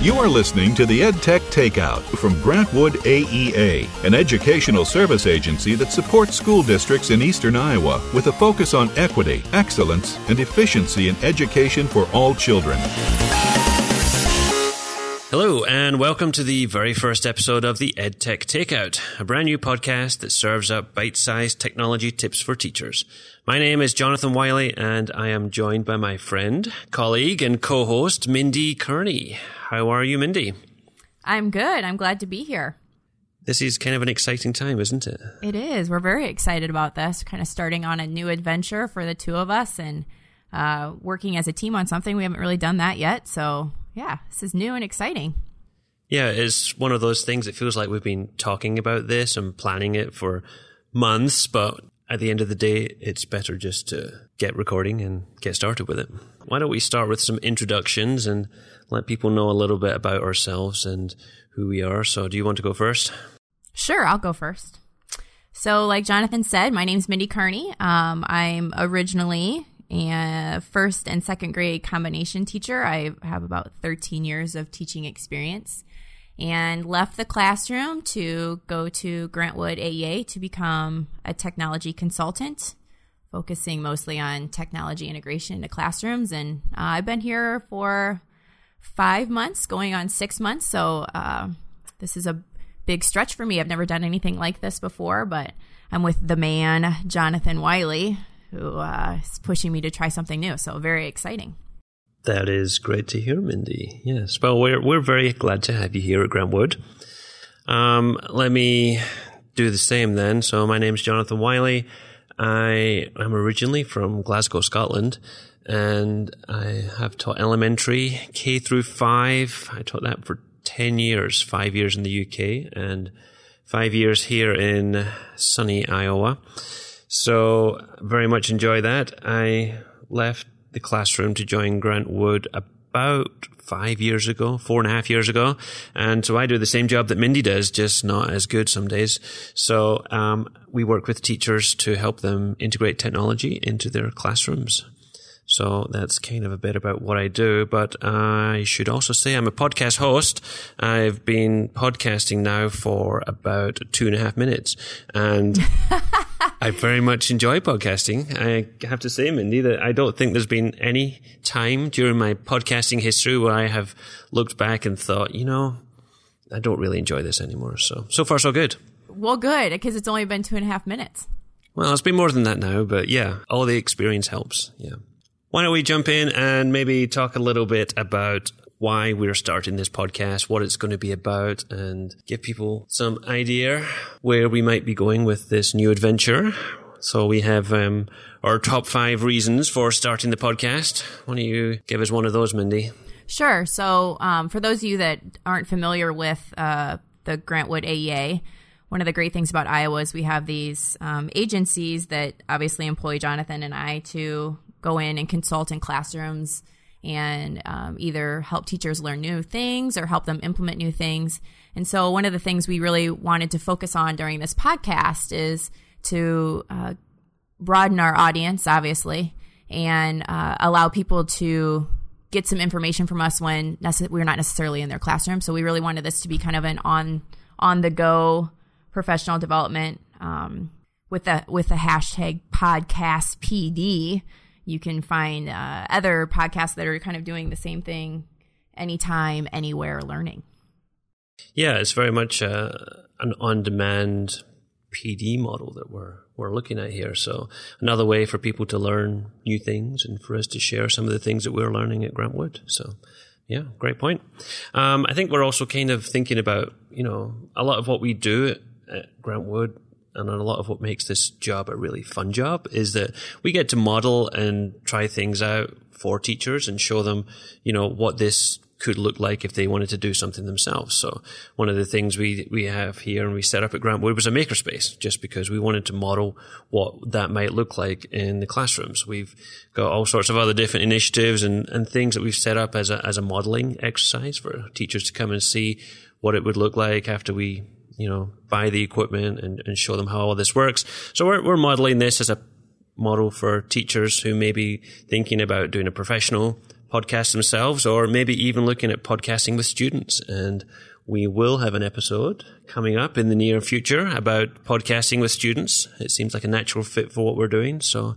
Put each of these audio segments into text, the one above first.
You are listening to the EdTech Takeout from Grantwood AEA, an educational service agency that supports school districts in eastern Iowa with a focus on equity, excellence, and efficiency in education for all children. Hello, and welcome to the very first episode of the EdTech Takeout, a brand new podcast that serves up bite sized technology tips for teachers. My name is Jonathan Wylie, and I am joined by my friend, colleague, and co host, Mindy Kearney. How are you, Mindy? I'm good. I'm glad to be here. This is kind of an exciting time, isn't it? It is. We're very excited about this, kind of starting on a new adventure for the two of us and uh, working as a team on something. We haven't really done that yet. So, yeah, this is new and exciting. Yeah, it's one of those things. It feels like we've been talking about this and planning it for months, but at the end of the day, it's better just to get recording and get started with it. Why don't we start with some introductions and let people know a little bit about ourselves and who we are. So, do you want to go first? Sure, I'll go first. So, like Jonathan said, my name's Mindy Kearney. Um, I'm originally a first and second grade combination teacher. I have about 13 years of teaching experience and left the classroom to go to Grantwood AEA to become a technology consultant, focusing mostly on technology integration into classrooms. And uh, I've been here for five months, going on six months. So uh, this is a big stretch for me. I've never done anything like this before, but I'm with the man, Jonathan Wylie, who uh, is pushing me to try something new. So very exciting. That is great to hear, Mindy. Yes. Well, we're, we're very glad to have you here at Grantwood. Um, let me do the same then. So my name is Jonathan Wylie. I am originally from Glasgow, Scotland, and I have taught elementary K through five. I taught that for 10 years, five years in the UK and five years here in sunny Iowa. So very much enjoy that. I left the classroom to join Grantwood about five years ago, four and a half years ago. And so I do the same job that Mindy does, just not as good some days. So, um, we work with teachers to help them integrate technology into their classrooms. So that's kind of a bit about what I do. But I should also say I'm a podcast host. I've been podcasting now for about two and a half minutes. And I very much enjoy podcasting. I have to say, Mindy, that I don't think there's been any time during my podcasting history where I have looked back and thought, you know, I don't really enjoy this anymore. So, so far, so good. Well, good, because it's only been two and a half minutes. Well, it's been more than that now, but yeah, all the experience helps. Yeah. Why don't we jump in and maybe talk a little bit about why we're starting this podcast, what it's going to be about, and give people some idea where we might be going with this new adventure. So we have um, our top five reasons for starting the podcast. Why don't you give us one of those, Mindy? Sure. So um, for those of you that aren't familiar with uh, the Grantwood AEA, one of the great things about Iowa is we have these um, agencies that obviously employ Jonathan and I to go in and consult in classrooms and um, either help teachers learn new things or help them implement new things. And so, one of the things we really wanted to focus on during this podcast is to uh, broaden our audience, obviously, and uh, allow people to get some information from us when nece- we're not necessarily in their classroom. So, we really wanted this to be kind of an on on the go professional development um, with the with the hashtag podcast PD you can find uh, other podcasts that are kind of doing the same thing anytime, anywhere learning. Yeah, it's very much uh, an on demand PD model that we're we're looking at here. So another way for people to learn new things and for us to share some of the things that we're learning at Grantwood. So yeah, great point. Um, I think we're also kind of thinking about you know a lot of what we do at Grantwood and a lot of what makes this job a really fun job is that we get to model and try things out for teachers and show them, you know, what this could look like if they wanted to do something themselves. So one of the things we, we have here and we set up at Grantwood was a makerspace just because we wanted to model what that might look like in the classrooms. We've got all sorts of other different initiatives and, and things that we've set up as a, as a modeling exercise for teachers to come and see what it would look like after we you know, buy the equipment and, and show them how all this works. So we're, we're modeling this as a model for teachers who may be thinking about doing a professional podcast themselves, or maybe even looking at podcasting with students. And we will have an episode coming up in the near future about podcasting with students. It seems like a natural fit for what we're doing. So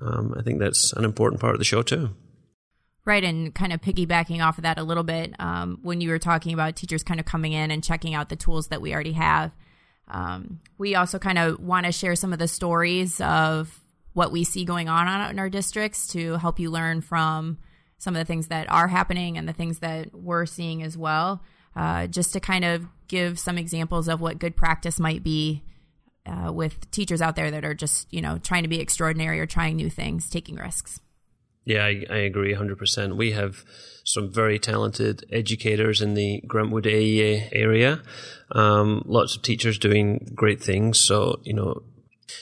um, I think that's an important part of the show too. Right, and kind of piggybacking off of that a little bit, um, when you were talking about teachers kind of coming in and checking out the tools that we already have, um, we also kind of want to share some of the stories of what we see going on in our districts to help you learn from some of the things that are happening and the things that we're seeing as well, uh, just to kind of give some examples of what good practice might be uh, with teachers out there that are just, you know, trying to be extraordinary or trying new things, taking risks. Yeah, I, I agree 100%. We have some very talented educators in the Grantwood AEA area. Um, lots of teachers doing great things. So, you know,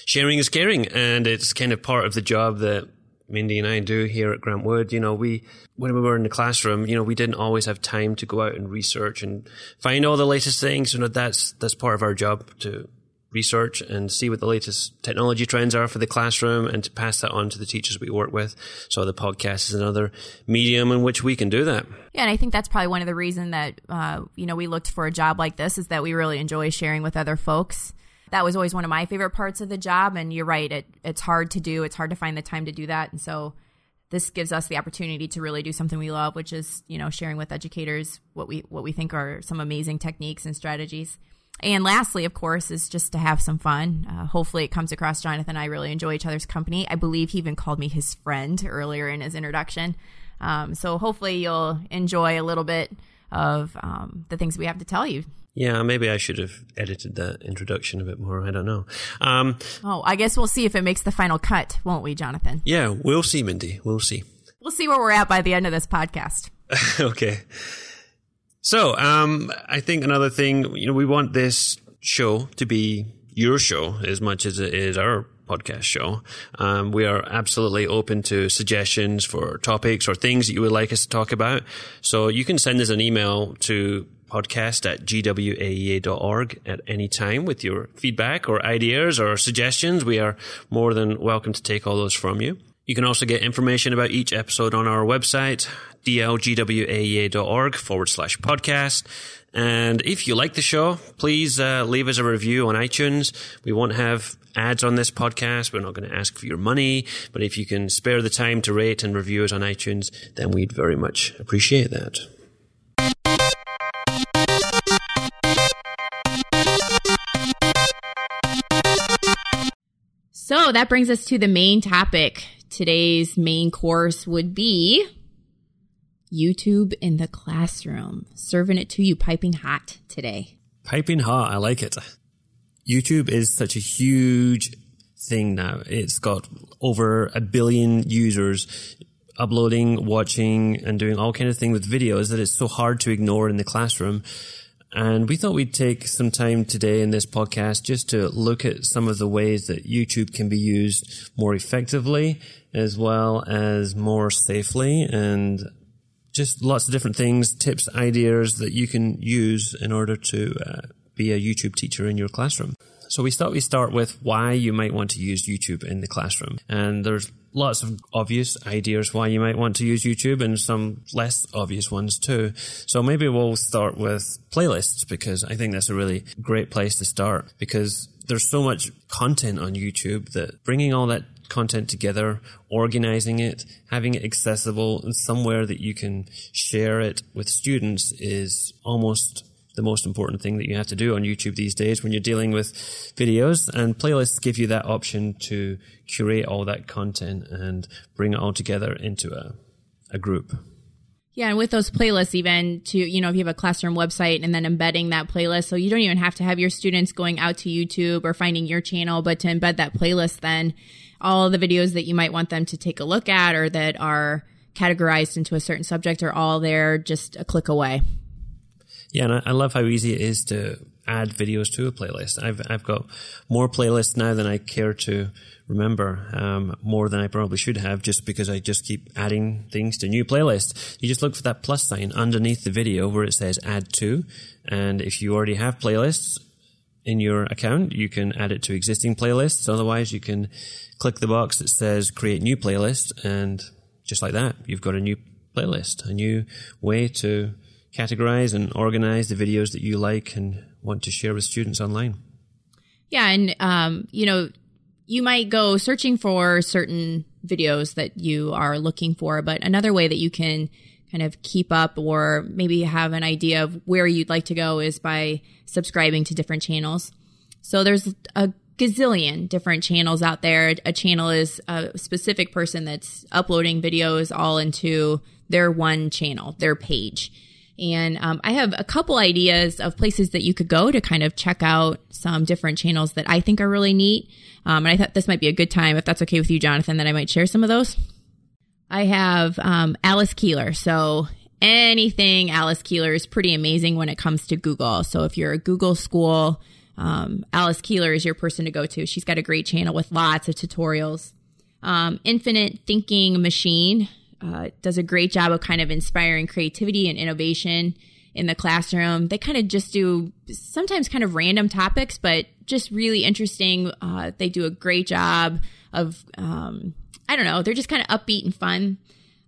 sharing is caring. And it's kind of part of the job that Mindy and I do here at Grantwood. You know, we, when we were in the classroom, you know, we didn't always have time to go out and research and find all the latest things. You know, that's, that's part of our job to research and see what the latest technology trends are for the classroom and to pass that on to the teachers we work with. So the podcast is another medium in which we can do that. Yeah, and I think that's probably one of the reason that uh, you know we looked for a job like this is that we really enjoy sharing with other folks. That was always one of my favorite parts of the job, and you're right, it, it's hard to do. It's hard to find the time to do that, and so this gives us the opportunity to really do something we love, which is you know sharing with educators what we what we think are some amazing techniques and strategies. And lastly, of course, is just to have some fun. Uh, hopefully, it comes across Jonathan and I really enjoy each other's company. I believe he even called me his friend earlier in his introduction. Um, so hopefully, you'll enjoy a little bit of um, the things we have to tell you. Yeah, maybe I should have edited that introduction a bit more. I don't know. Um, oh, I guess we'll see if it makes the final cut, won't we, Jonathan? Yeah, we'll see, Mindy. We'll see. We'll see where we're at by the end of this podcast. okay. So, um, I think another thing, you know, we want this show to be your show as much as it is our podcast show. Um, we are absolutely open to suggestions for topics or things that you would like us to talk about. So you can send us an email to podcast at gwaea.org at any time with your feedback or ideas or suggestions. We are more than welcome to take all those from you. You can also get information about each episode on our website, dlgwaea.org forward slash podcast. And if you like the show, please uh, leave us a review on iTunes. We won't have ads on this podcast. We're not going to ask for your money, but if you can spare the time to rate and review us on iTunes, then we'd very much appreciate that. So that brings us to the main topic. Today's main course would be YouTube in the classroom, serving it to you piping hot today. Piping hot, I like it. YouTube is such a huge thing now. It's got over a billion users uploading, watching, and doing all kind of things with videos that it's so hard to ignore in the classroom. And we thought we'd take some time today in this podcast just to look at some of the ways that YouTube can be used more effectively as well as more safely and just lots of different things, tips, ideas that you can use in order to uh, be a YouTube teacher in your classroom. So we thought we start with why you might want to use YouTube in the classroom. And there's lots of obvious ideas why you might want to use YouTube and some less obvious ones too. So maybe we'll start with playlists because I think that's a really great place to start because there's so much content on YouTube that bringing all that content together, organizing it, having it accessible and somewhere that you can share it with students is almost the most important thing that you have to do on YouTube these days when you're dealing with videos and playlists give you that option to curate all that content and bring it all together into a, a group. Yeah, and with those playlists, even to, you know, if you have a classroom website and then embedding that playlist, so you don't even have to have your students going out to YouTube or finding your channel, but to embed that playlist, then all the videos that you might want them to take a look at or that are categorized into a certain subject are all there just a click away. Yeah, and I, love how easy it is to add videos to a playlist. I've I've got more playlists now than I care to remember, um, more than I probably should have, just because I just keep adding things to new playlists. You just look for that plus sign underneath the video where it says add to, and if you already have playlists in your account, you can add it to existing playlists. Otherwise, you can click the box that says create new playlist, and just like that, you've got a new playlist, a new way to categorize and organize the videos that you like and want to share with students online. Yeah, and um, you know, you might go searching for certain videos that you are looking for, but another way that you can kind of keep up or maybe have an idea of where you'd like to go is by subscribing to different channels. So there's a gazillion different channels out there. A channel is a specific person that's uploading videos all into their one channel, their page. And um, I have a couple ideas of places that you could go to kind of check out some different channels that I think are really neat. Um, and I thought this might be a good time, if that's okay with you, Jonathan, that I might share some of those. I have um, Alice Keeler. So anything Alice Keeler is pretty amazing when it comes to Google. So if you're a Google school, um, Alice Keeler is your person to go to. She's got a great channel with lots of tutorials. Um, Infinite Thinking Machine uh, does a great job of kind of inspiring creativity and innovation in the classroom. They kind of just do sometimes kind of random topics, but just really interesting. Uh, they do a great job of, um, I don't know, they're just kind of upbeat and fun.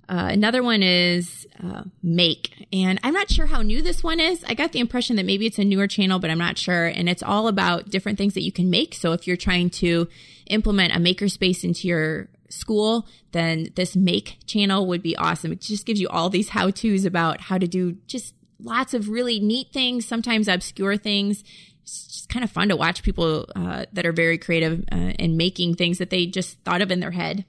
Uh, another one is uh, Make, and I'm not sure how new this one is. I got the impression that maybe it's a newer channel, but I'm not sure. And it's all about different things that you can make. So if you're trying to implement a makerspace into your school, then this Make channel would be awesome. It just gives you all these how tos about how to do just lots of really neat things, sometimes obscure things. It's just kind of fun to watch people uh, that are very creative uh, in making things that they just thought of in their head.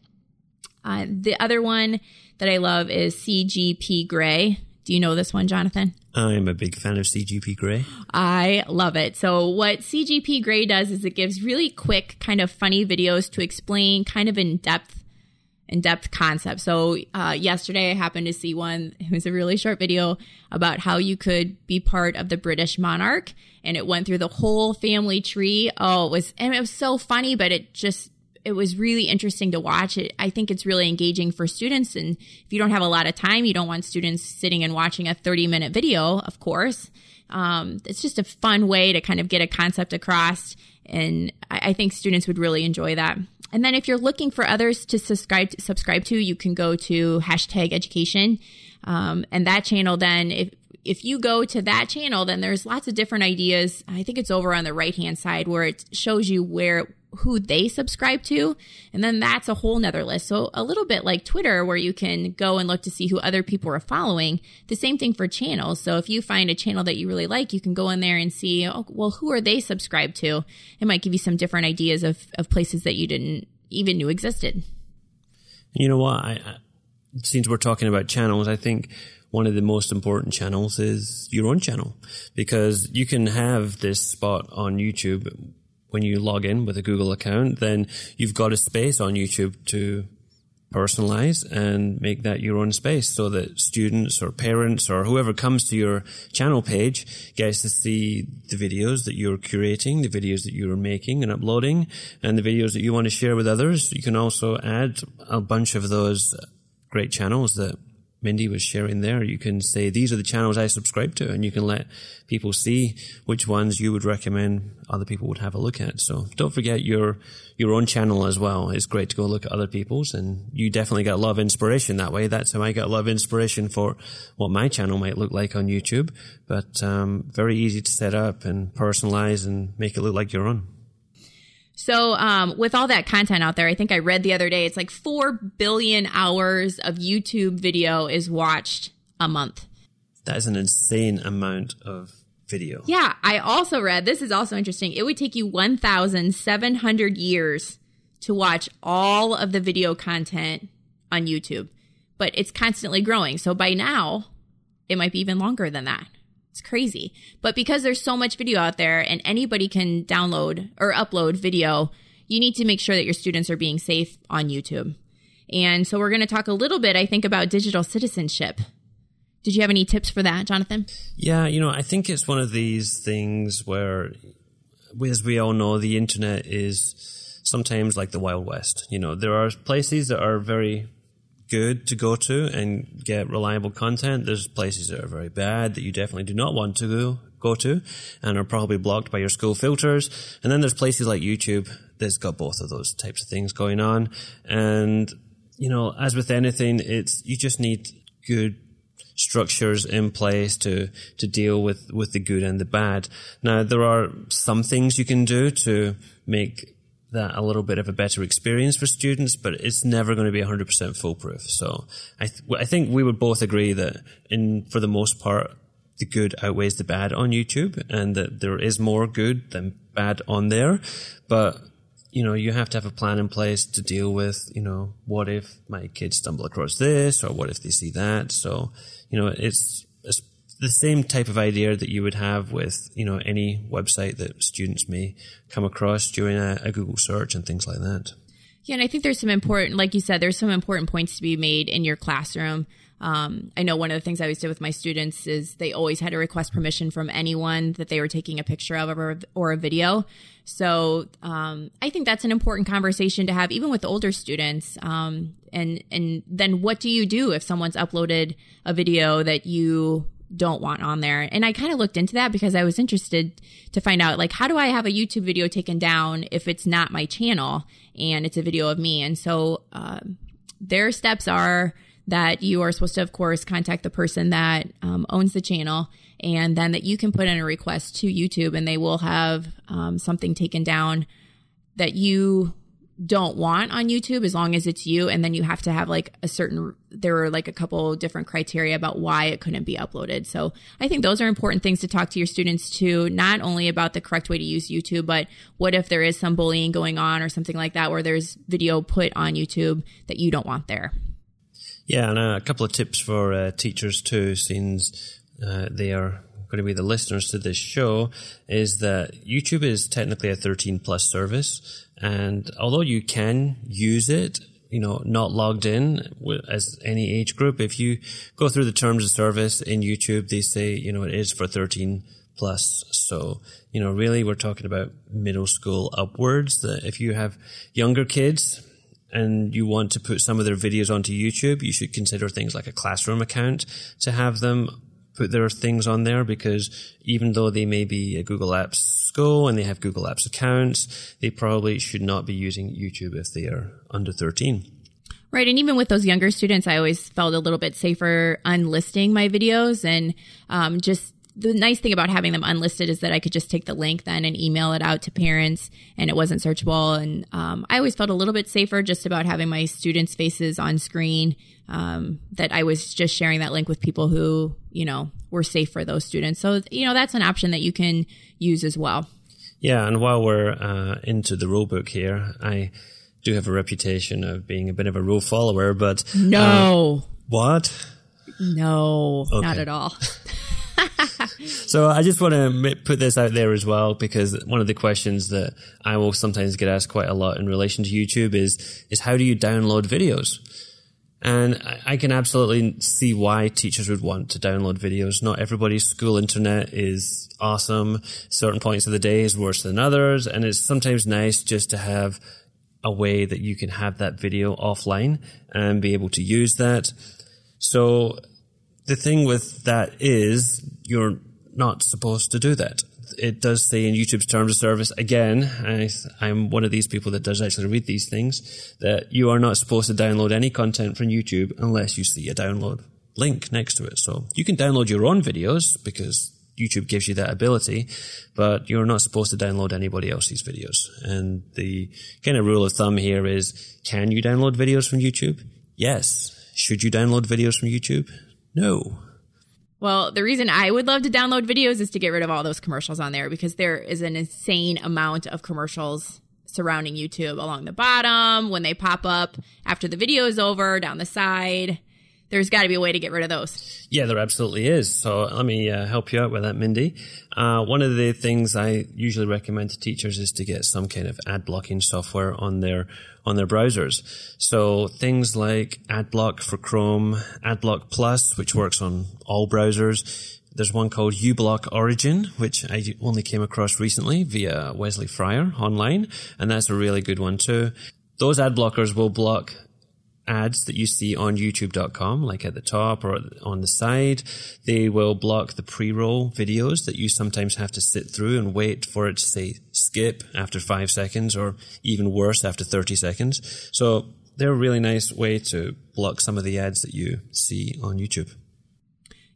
Uh, the other one that I love is CGP Grey. Do you know this one, Jonathan? I'm a big fan of CGP Grey. I love it. So, what CGP Grey does is it gives really quick, kind of funny videos to explain kind of in depth in depth concepts. So uh, yesterday I happened to see one. It was a really short video about how you could be part of the British monarch, and it went through the whole family tree. Oh, it was and it was so funny, but it just it was really interesting to watch it. I think it's really engaging for students. And if you don't have a lot of time, you don't want students sitting and watching a 30 minute video, of course. Um, it's just a fun way to kind of get a concept across. And I, I think students would really enjoy that. And then if you're looking for others to subscribe to, subscribe to, you can go to hashtag education. Um, and that channel then, if if you go to that channel, then there's lots of different ideas. I think it's over on the right hand side where it shows you where who they subscribe to. And then that's a whole nother list. So a little bit like Twitter where you can go and look to see who other people are following. The same thing for channels. So if you find a channel that you really like, you can go in there and see, oh, well, who are they subscribed to? It might give you some different ideas of, of places that you didn't even knew existed. You know what? I, I, since we're talking about channels, I think one of the most important channels is your own channel because you can have this spot on YouTube when you log in with a Google account, then you've got a space on YouTube to personalize and make that your own space so that students or parents or whoever comes to your channel page gets to see the videos that you're curating, the videos that you're making and uploading, and the videos that you want to share with others. You can also add a bunch of those great channels that Mindy was sharing there, you can say, these are the channels I subscribe to, and you can let people see which ones you would recommend other people would have a look at. So don't forget your, your own channel as well. It's great to go look at other people's, and you definitely get a lot of inspiration that way. That's how I get a lot of inspiration for what my channel might look like on YouTube, but, um, very easy to set up and personalize and make it look like your own. So, um, with all that content out there, I think I read the other day, it's like 4 billion hours of YouTube video is watched a month. That is an insane amount of video. Yeah. I also read, this is also interesting. It would take you 1,700 years to watch all of the video content on YouTube, but it's constantly growing. So by now, it might be even longer than that. It's crazy. But because there's so much video out there and anybody can download or upload video, you need to make sure that your students are being safe on YouTube. And so we're going to talk a little bit, I think, about digital citizenship. Did you have any tips for that, Jonathan? Yeah, you know, I think it's one of these things where, as we all know, the internet is sometimes like the Wild West. You know, there are places that are very good to go to and get reliable content. There's places that are very bad that you definitely do not want to go, go to and are probably blocked by your school filters. And then there's places like YouTube that's got both of those types of things going on. And, you know, as with anything, it's, you just need good structures in place to to deal with with the good and the bad. Now there are some things you can do to make that a little bit of a better experience for students, but it's never going to be 100% foolproof. So I th- I think we would both agree that in for the most part the good outweighs the bad on YouTube and that there is more good than bad on there. But you know, you have to have a plan in place to deal with, you know, what if my kids stumble across this or what if they see that? So, you know, it's, it's the same type of idea that you would have with, you know, any website that students may come across during a, a Google search and things like that. Yeah, and I think there's some important, like you said, there's some important points to be made in your classroom. Um, I know one of the things I always did with my students is they always had to request permission from anyone that they were taking a picture of or, or a video. So um, I think that's an important conversation to have, even with older students. Um, and and then what do you do if someone's uploaded a video that you don't want on there? And I kind of looked into that because I was interested to find out, like, how do I have a YouTube video taken down if it's not my channel and it's a video of me? And so uh, their steps are that you are supposed to, of course, contact the person that um, owns the channel, and then that you can put in a request to YouTube, and they will have um, something taken down that you don't want on YouTube as long as it's you. And then you have to have like a certain, there are like a couple different criteria about why it couldn't be uploaded. So I think those are important things to talk to your students too, not only about the correct way to use YouTube, but what if there is some bullying going on or something like that where there's video put on YouTube that you don't want there. Yeah, and a couple of tips for uh, teachers too, since uh, they are going to be the listeners to this show, is that YouTube is technically a 13 plus service. And although you can use it, you know, not logged in as any age group, if you go through the terms of service in YouTube, they say, you know, it is for 13 plus. So, you know, really we're talking about middle school upwards. That if you have younger kids, and you want to put some of their videos onto YouTube, you should consider things like a classroom account to have them put their things on there because even though they may be a Google Apps school and they have Google Apps accounts, they probably should not be using YouTube if they are under 13. Right. And even with those younger students, I always felt a little bit safer unlisting my videos and um, just the nice thing about having them unlisted is that I could just take the link then and email it out to parents and it wasn't searchable. And um, I always felt a little bit safer just about having my students' faces on screen, um, that I was just sharing that link with people who, you know, were safe for those students. So, you know, that's an option that you can use as well. Yeah. And while we're uh, into the rule book here, I do have a reputation of being a bit of a rule follower, but. No. Uh, what? No, okay. not at all. so I just want to put this out there as well because one of the questions that I will sometimes get asked quite a lot in relation to YouTube is is how do you download videos? And I can absolutely see why teachers would want to download videos. Not everybody's school internet is awesome. Certain points of the day is worse than others. And it's sometimes nice just to have a way that you can have that video offline and be able to use that. So the thing with that is you're not supposed to do that. It does say in YouTube's terms of service, again, I, I'm one of these people that does actually read these things, that you are not supposed to download any content from YouTube unless you see a download link next to it. So you can download your own videos because YouTube gives you that ability, but you're not supposed to download anybody else's videos. And the kind of rule of thumb here is, can you download videos from YouTube? Yes. Should you download videos from YouTube? No. Well, the reason I would love to download videos is to get rid of all those commercials on there because there is an insane amount of commercials surrounding YouTube along the bottom when they pop up after the video is over, down the side. There's got to be a way to get rid of those. Yeah, there absolutely is. So let me uh, help you out with that, Mindy. Uh, one of the things I usually recommend to teachers is to get some kind of ad blocking software on their on their browsers. So things like AdBlock for Chrome, AdBlock Plus, which works on all browsers. There's one called uBlock Origin, which I only came across recently via Wesley Fryer online, and that's a really good one too. Those ad blockers will block ads that you see on youtube.com, like at the top or on the side. They will block the pre-roll videos that you sometimes have to sit through and wait for it to say skip after five seconds or even worse after 30 seconds. So they're a really nice way to block some of the ads that you see on YouTube.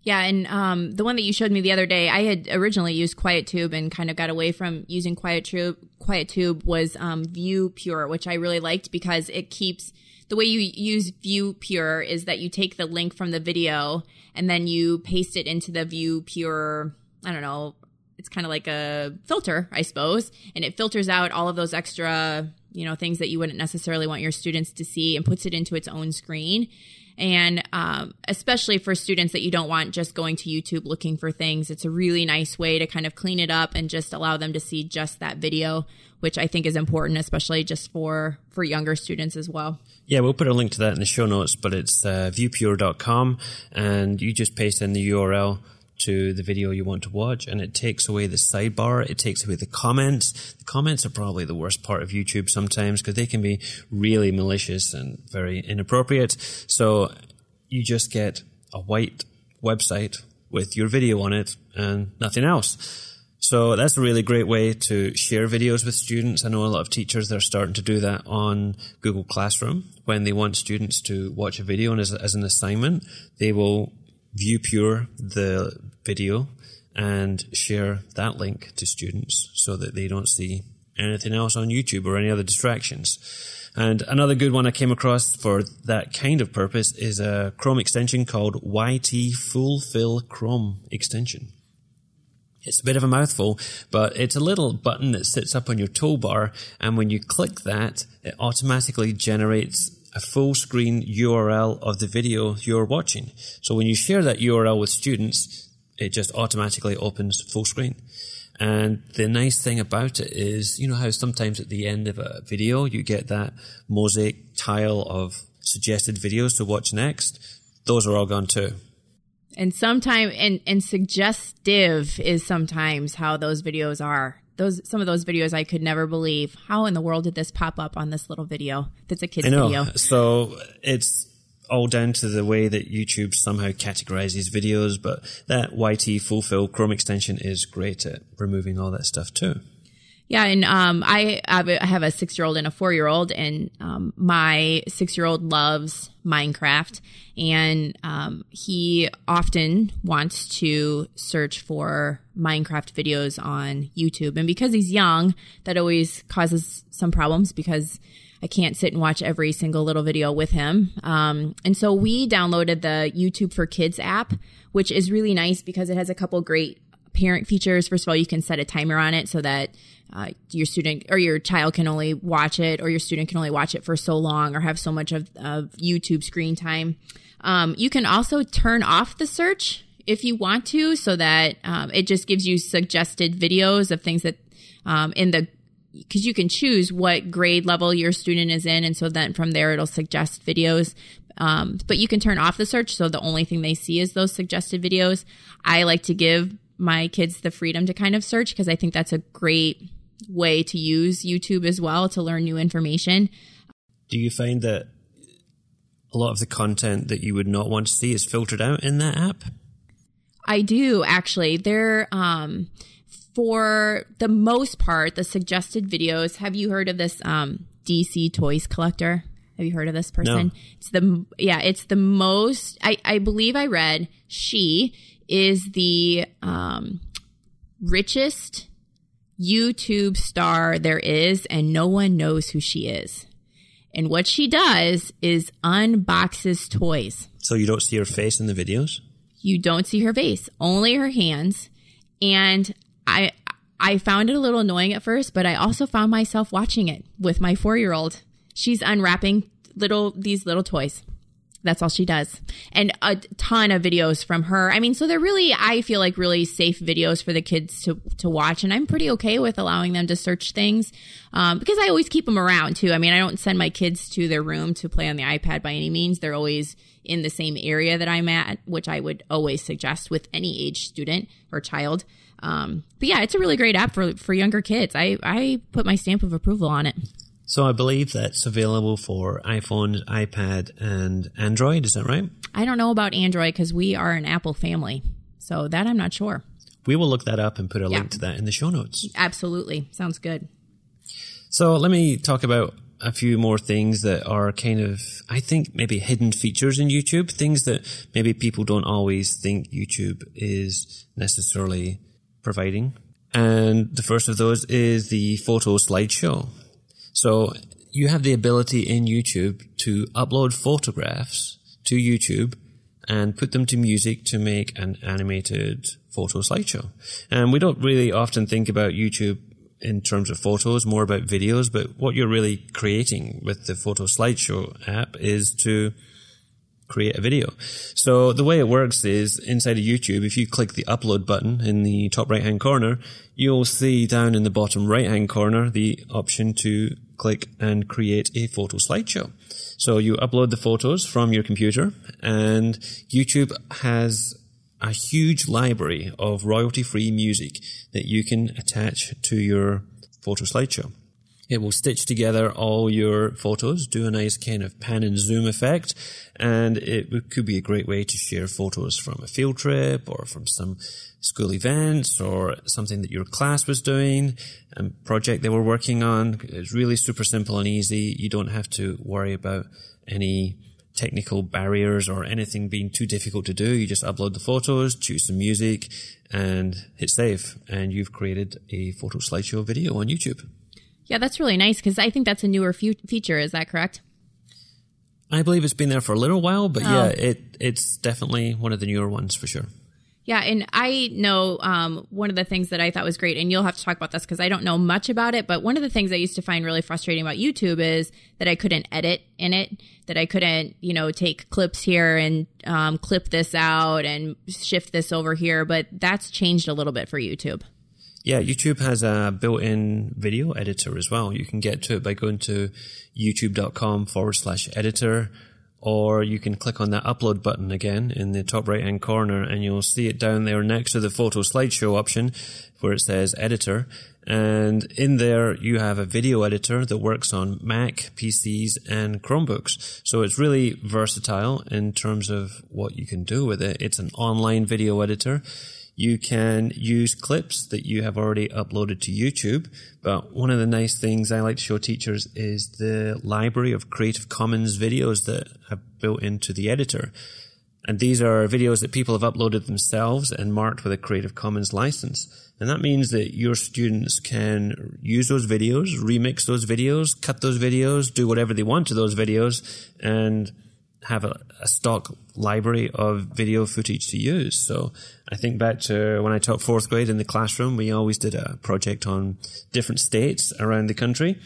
Yeah, and um, the one that you showed me the other day, I had originally used QuietTube and kind of got away from using QuietTube. QuietTube was um, ViewPure, which I really liked because it keeps the way you use ViewPure is that you take the link from the video and then you paste it into the ViewPure. I don't know. It's kind of like a filter, I suppose, and it filters out all of those extra, you know, things that you wouldn't necessarily want your students to see and puts it into its own screen and um, especially for students that you don't want just going to YouTube looking for things, it's a really nice way to kind of clean it up and just allow them to see just that video, which I think is important, especially just for for younger students as well. Yeah, we'll put a link to that in the show notes, but it's uh, viewpure.com, and you just paste in the URL to the video you want to watch and it takes away the sidebar. It takes away the comments. The comments are probably the worst part of YouTube sometimes because they can be really malicious and very inappropriate. So you just get a white website with your video on it and nothing else. So that's a really great way to share videos with students. I know a lot of teachers that are starting to do that on Google Classroom when they want students to watch a video and as, as an assignment, they will ViewPure the video and share that link to students so that they don't see anything else on YouTube or any other distractions. And another good one I came across for that kind of purpose is a Chrome extension called YT Fulfill Chrome extension. It's a bit of a mouthful, but it's a little button that sits up on your toolbar, and when you click that, it automatically generates a full screen URL of the video you're watching. So when you share that URL with students, it just automatically opens full screen. And the nice thing about it is, you know how sometimes at the end of a video you get that mosaic tile of suggested videos to watch next? Those are all gone too. And sometimes, and, and suggestive is sometimes how those videos are those some of those videos I could never believe. How in the world did this pop up on this little video? That's a kid's video. So it's all down to the way that YouTube somehow categorizes videos, but that YT fulfill Chrome extension is great at removing all that stuff too. Yeah, and um, I, have a six year old and a four year old, and um, my six year old loves Minecraft, and um, he often wants to search for Minecraft videos on YouTube. And because he's young, that always causes some problems because I can't sit and watch every single little video with him. Um, and so we downloaded the YouTube for Kids app, which is really nice because it has a couple great parent features. First of all, you can set a timer on it so that uh, your student or your child can only watch it, or your student can only watch it for so long, or have so much of, of YouTube screen time. Um, you can also turn off the search if you want to, so that um, it just gives you suggested videos of things that um, in the because you can choose what grade level your student is in, and so then from there it'll suggest videos. Um, but you can turn off the search, so the only thing they see is those suggested videos. I like to give my kids the freedom to kind of search because I think that's a great way to use YouTube as well to learn new information. Do you find that a lot of the content that you would not want to see is filtered out in that app? I do actually. There, um, for the most part, the suggested videos. Have you heard of this um, DC Toys Collector? Have you heard of this person? No. It's the yeah, it's the most. I I believe I read she is the um, richest YouTube star there is, and no one knows who she is. And what she does is unboxes toys. So you don't see her face in the videos? You don't see her face, only her hands. And I I found it a little annoying at first, but I also found myself watching it with my 4-year-old. She's unwrapping little these little toys. That's all she does. And a ton of videos from her. I mean, so they're really, I feel like really safe videos for the kids to, to watch. And I'm pretty okay with allowing them to search things um, because I always keep them around too. I mean, I don't send my kids to their room to play on the iPad by any means. They're always in the same area that I'm at, which I would always suggest with any age student or child. Um, but yeah, it's a really great app for, for younger kids. I, I put my stamp of approval on it. So I believe that's available for iPhone, iPad, and Android. Is that right? I don't know about Android because we are an Apple family. So that I'm not sure. We will look that up and put a yeah. link to that in the show notes. Absolutely. Sounds good. So let me talk about a few more things that are kind of, I think, maybe hidden features in YouTube, things that maybe people don't always think YouTube is necessarily providing. And the first of those is the photo slideshow. So you have the ability in YouTube to upload photographs to YouTube and put them to music to make an animated photo slideshow. And we don't really often think about YouTube in terms of photos, more about videos, but what you're really creating with the photo slideshow app is to create a video. So the way it works is inside of YouTube, if you click the upload button in the top right hand corner, you'll see down in the bottom right hand corner the option to click and create a photo slideshow. So you upload the photos from your computer and YouTube has a huge library of royalty free music that you can attach to your photo slideshow. It will stitch together all your photos, do a nice kind of pan and zoom effect, and it could be a great way to share photos from a field trip or from some school events or something that your class was doing, a project they were working on. It's really super simple and easy. You don't have to worry about any technical barriers or anything being too difficult to do. You just upload the photos, choose some music, and hit save, and you've created a photo slideshow video on YouTube. Yeah, that's really nice because I think that's a newer fe- feature. Is that correct? I believe it's been there for a little while, but oh. yeah, it it's definitely one of the newer ones for sure. Yeah, and I know um, one of the things that I thought was great, and you'll have to talk about this because I don't know much about it. But one of the things I used to find really frustrating about YouTube is that I couldn't edit in it, that I couldn't, you know, take clips here and um, clip this out and shift this over here. But that's changed a little bit for YouTube. Yeah, YouTube has a built-in video editor as well. You can get to it by going to youtube.com forward slash editor, or you can click on that upload button again in the top right hand corner and you'll see it down there next to the photo slideshow option where it says editor. And in there, you have a video editor that works on Mac, PCs, and Chromebooks. So it's really versatile in terms of what you can do with it. It's an online video editor. You can use clips that you have already uploaded to YouTube. But one of the nice things I like to show teachers is the library of Creative Commons videos that have built into the editor. And these are videos that people have uploaded themselves and marked with a Creative Commons license. And that means that your students can use those videos, remix those videos, cut those videos, do whatever they want to those videos, and have a, a, stock library of video footage to use. So I think back to when I taught fourth grade in the classroom, we always did a project on different states around the country.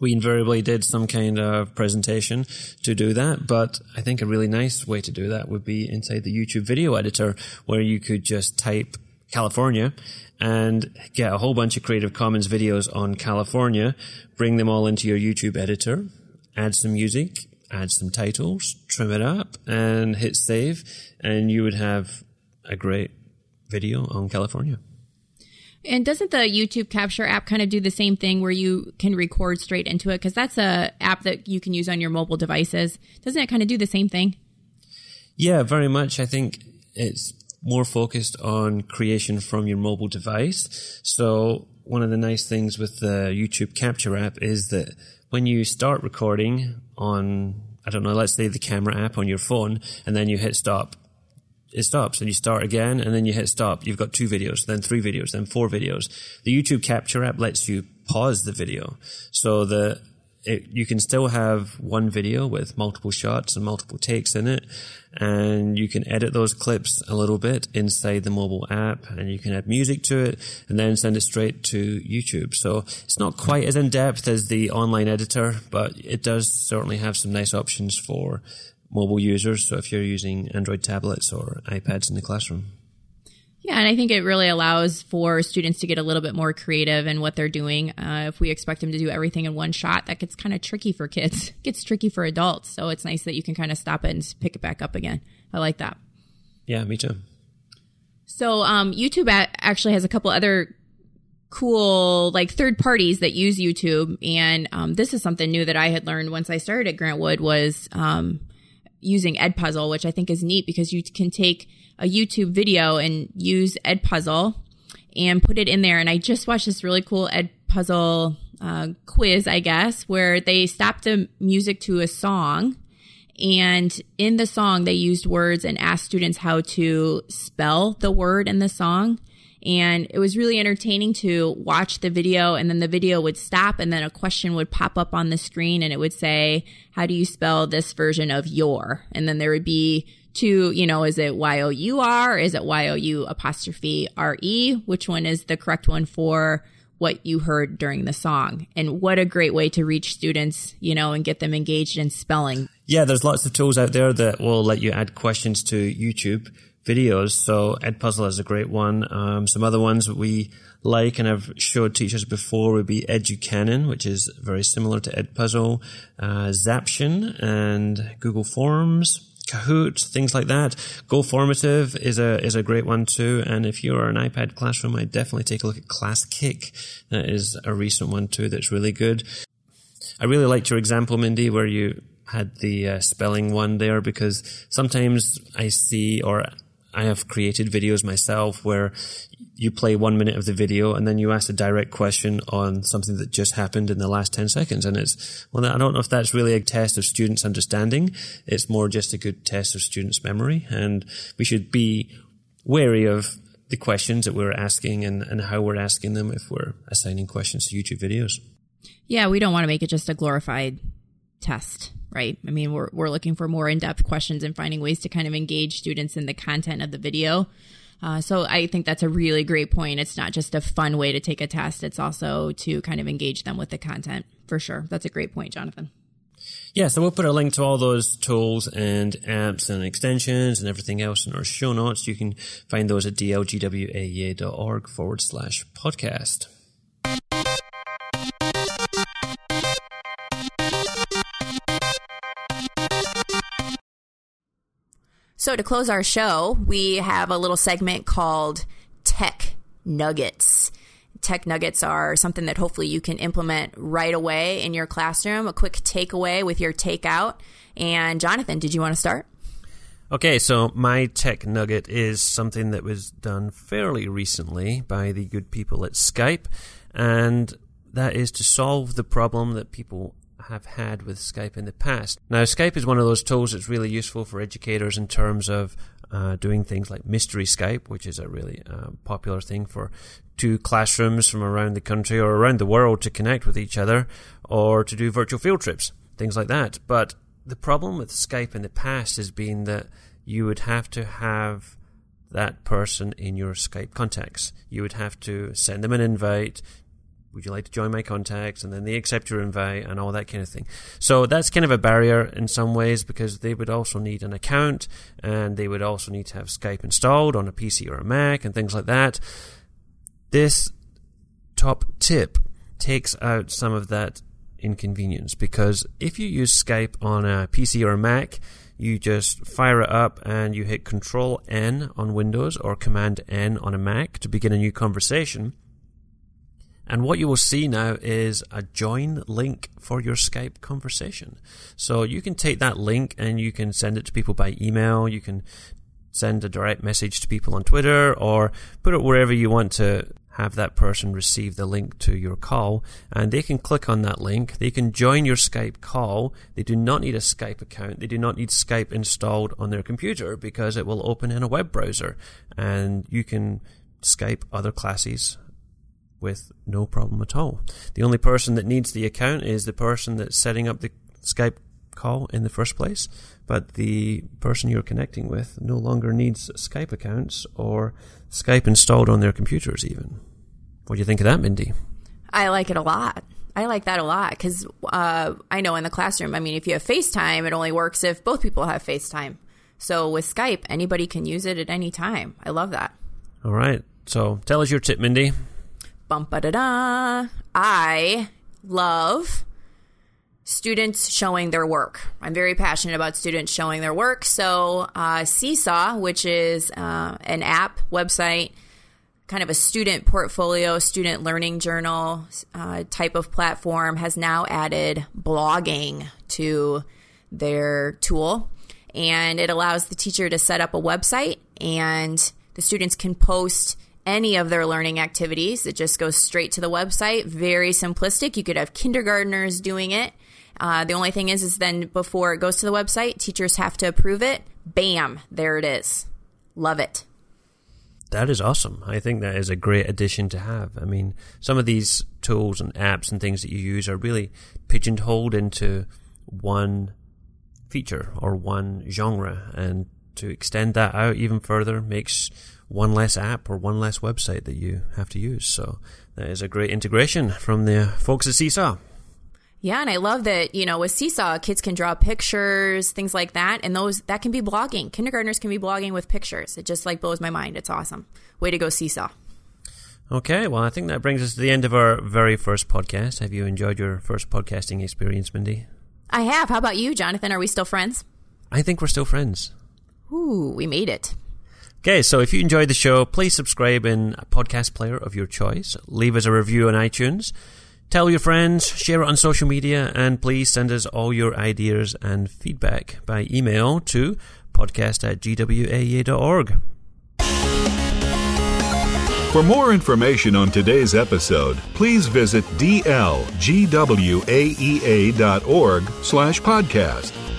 We invariably did some kind of presentation to do that, but I think a really nice way to do that would be inside the YouTube video editor where you could just type California and get a whole bunch of Creative Commons videos on California, bring them all into your YouTube editor, add some music, add some titles, trim it up, and hit save, and you would have a great video on California. And doesn't the YouTube Capture app kind of do the same thing where you can record straight into it? Because that's a app that you can use on your mobile devices. Doesn't it kind of do the same thing? Yeah, very much. I think it's more focused on creation from your mobile device. So one of the nice things with the YouTube Capture app is that when you start recording on, I don't know, let's say the camera app on your phone, and then you hit stop, it stops and you start again and then you hit stop. You've got two videos, then three videos, then four videos. The YouTube Capture app lets you pause the video. So the it, you can still have one video with multiple shots and multiple takes in it. And you can edit those clips a little bit inside the mobile app and you can add music to it and then send it straight to YouTube. So it's not quite as in depth as the online editor, but it does certainly have some nice options for mobile users. So if you're using Android tablets or iPads in the classroom. Yeah, and I think it really allows for students to get a little bit more creative in what they're doing. Uh, if we expect them to do everything in one shot, that gets kind of tricky for kids. It gets tricky for adults. So it's nice that you can kind of stop it and pick it back up again. I like that. Yeah, me too. So um, YouTube actually has a couple other cool like third parties that use YouTube, and um, this is something new that I had learned once I started at Grant Wood was um, using Edpuzzle, which I think is neat because you can take a YouTube video and use Edpuzzle and put it in there. And I just watched this really cool Edpuzzle uh, quiz, I guess, where they stopped the music to a song. And in the song, they used words and asked students how to spell the word in the song. And it was really entertaining to watch the video and then the video would stop and then a question would pop up on the screen and it would say, how do you spell this version of your? And then there would be two, you know, is it Y-O-U-R? Is it Y-O-U apostrophe R-E? Which one is the correct one for what you heard during the song? And what a great way to reach students, you know, and get them engaged in spelling. Yeah, there's lots of tools out there that will let you add questions to YouTube videos. So Edpuzzle is a great one. Um, some other ones we like and have showed teachers before would be Educanon, which is very similar to Edpuzzle, uh, Zaption and Google Forms. Kahoot, things like that. Go Formative is a is a great one too. And if you're an iPad classroom, I'd definitely take a look at Classkick. That is a recent one too. That's really good. I really liked your example, Mindy, where you had the uh, spelling one there because sometimes I see or I have created videos myself where you play one minute of the video and then you ask a direct question on something that just happened in the last 10 seconds. And it's, well, I don't know if that's really a test of students' understanding. It's more just a good test of students' memory. And we should be wary of the questions that we're asking and, and how we're asking them if we're assigning questions to YouTube videos. Yeah, we don't want to make it just a glorified test right? I mean, we're, we're looking for more in depth questions and finding ways to kind of engage students in the content of the video. Uh, so I think that's a really great point. It's not just a fun way to take a test, it's also to kind of engage them with the content for sure. That's a great point, Jonathan. Yeah, so we'll put a link to all those tools and apps and extensions and everything else in our show notes. You can find those at dlgwaea.org forward slash podcast. So, to close our show, we have a little segment called Tech Nuggets. Tech Nuggets are something that hopefully you can implement right away in your classroom, a quick takeaway with your takeout. And, Jonathan, did you want to start? Okay, so my tech nugget is something that was done fairly recently by the good people at Skype, and that is to solve the problem that people have had with Skype in the past. Now, Skype is one of those tools that's really useful for educators in terms of uh, doing things like mystery Skype, which is a really uh, popular thing for two classrooms from around the country or around the world to connect with each other, or to do virtual field trips, things like that. But the problem with Skype in the past has been that you would have to have that person in your Skype contacts. You would have to send them an invite would you like to join my contacts? And then they accept your invite and all that kind of thing. So that's kind of a barrier in some ways because they would also need an account and they would also need to have Skype installed on a PC or a Mac and things like that. This top tip takes out some of that inconvenience because if you use Skype on a PC or a Mac, you just fire it up and you hit Control N on Windows or Command N on a Mac to begin a new conversation and what you will see now is a join link for your Skype conversation. So you can take that link and you can send it to people by email. You can send a direct message to people on Twitter or put it wherever you want to have that person receive the link to your call and they can click on that link. They can join your Skype call. They do not need a Skype account. They do not need Skype installed on their computer because it will open in a web browser and you can Skype other classes with no problem at all. The only person that needs the account is the person that's setting up the Skype call in the first place, but the person you're connecting with no longer needs Skype accounts or Skype installed on their computers, even. What do you think of that, Mindy? I like it a lot. I like that a lot because uh, I know in the classroom, I mean, if you have FaceTime, it only works if both people have FaceTime. So with Skype, anybody can use it at any time. I love that. All right. So tell us your tip, Mindy bum ba da da. I love students showing their work. I'm very passionate about students showing their work. So, uh, Seesaw, which is uh, an app, website, kind of a student portfolio, student learning journal uh, type of platform, has now added blogging to their tool. And it allows the teacher to set up a website and the students can post any of their learning activities. It just goes straight to the website. Very simplistic. You could have kindergartners doing it. Uh, the only thing is, is then before it goes to the website, teachers have to approve it. Bam, there it is. Love it. That is awesome. I think that is a great addition to have. I mean, some of these tools and apps and things that you use are really pigeonholed into one feature or one genre, and to extend that out even further makes one less app or one less website that you have to use. So that is a great integration from the folks at Seesaw. Yeah, and I love that, you know, with Seesaw, kids can draw pictures, things like that, and those that can be blogging. Kindergartners can be blogging with pictures. It just like blows my mind. It's awesome. Way to go, Seesaw. Okay, well, I think that brings us to the end of our very first podcast. Have you enjoyed your first podcasting experience, Mindy? I have. How about you, Jonathan? Are we still friends? I think we're still friends. Ooh, we made it. Okay, so if you enjoyed the show, please subscribe in a podcast player of your choice. Leave us a review on iTunes. Tell your friends, share it on social media, and please send us all your ideas and feedback by email to podcast at gwaea.org. For more information on today's episode, please visit dlgwaea.org slash podcast.